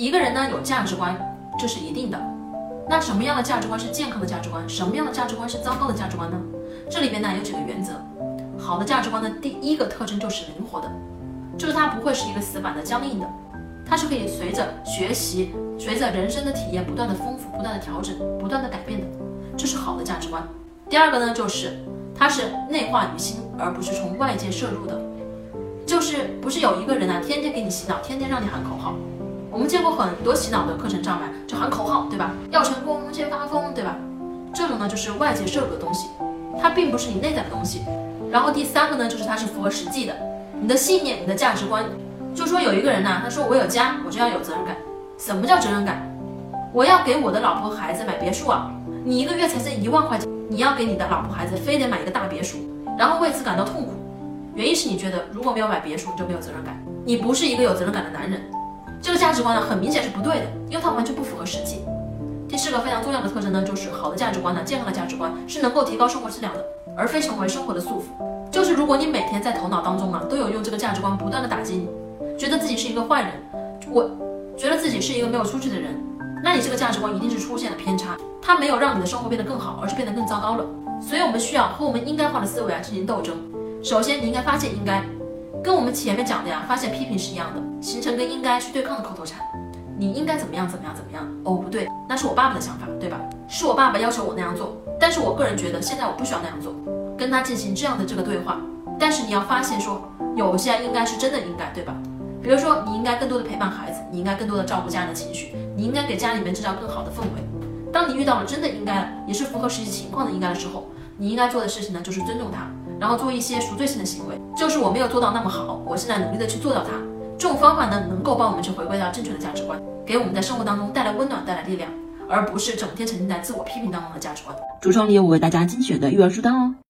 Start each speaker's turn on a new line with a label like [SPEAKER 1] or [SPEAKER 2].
[SPEAKER 1] 一个人呢有价值观，这是一定的。那什么样的价值观是健康的价值观？什么样的价值观是糟糕的价值观呢？这里边呢有几个原则。好的价值观的第一个特征就是灵活的，就是它不会是一个死板的、僵硬的，它是可以随着学习、随着人生的体验不断的丰富、不断的调整、不断的改变的，这是好的价值观。第二个呢，就是它是内化于心，而不是从外界摄入的，就是不是有一个人啊，天天给你洗脑，天天让你喊口号。我们见过很多洗脑的课程上来就喊口号，对吧？要成功先发疯，对吧？这种呢就是外界摄入的东西，它并不是你内在的东西。然后第三个呢，就是它是符合实际的，你的信念、你的价值观。就说有一个人呢，他说我有家，我就要有责任感。什么叫责任感？我要给我的老婆孩子买别墅啊！你一个月才挣一万块钱，你要给你的老婆孩子非得买一个大别墅，然后为此感到痛苦。原因是你觉得如果没有买别墅，你就没有责任感，你不是一个有责任感的男人。这个价值观呢，很明显是不对的，因为它完全不符合实际。第四个非常重要的特征呢，就是好的价值观呢，健康的价值观是能够提高生活质量的。而非成为生活的束缚，就是如果你每天在头脑当中啊，都有用这个价值观不断的打击你，觉得自己是一个坏人，我觉得自己是一个没有出息的人，那你这个价值观一定是出现了偏差，它没有让你的生活变得更好，而是变得更糟糕了。所以我们需要和我们应该化的思维啊进行斗争。首先，你应该发现应该，跟我们前面讲的呀，发现批评是一样的，形成跟应该去对抗的口头禅。你应该怎么样怎么样怎么样？哦，不对，那是我爸爸的想法，对吧？是我爸爸要求我那样做，但是我个人觉得现在我不需要那样做。跟他进行这样的这个对话，但是你要发现说，有些应该是真的应该，对吧？比如说，你应该更多的陪伴孩子，你应该更多的照顾家人的情绪，你应该给家里面制造更好的氛围。当你遇到了真的应该，也是符合实际情况的应该的时候，你应该做的事情呢，就是尊重他，然后做一些赎罪性的行为，就是我没有做到那么好，我现在努力的去做到它。这种方法呢，能够帮我们去回归到正确的价值观，给我们在生活当中带来温暖，带来力量，而不是整天沉浸在自我批评当中的价值观。
[SPEAKER 2] 橱窗里有我为大家精选的育儿书单哦。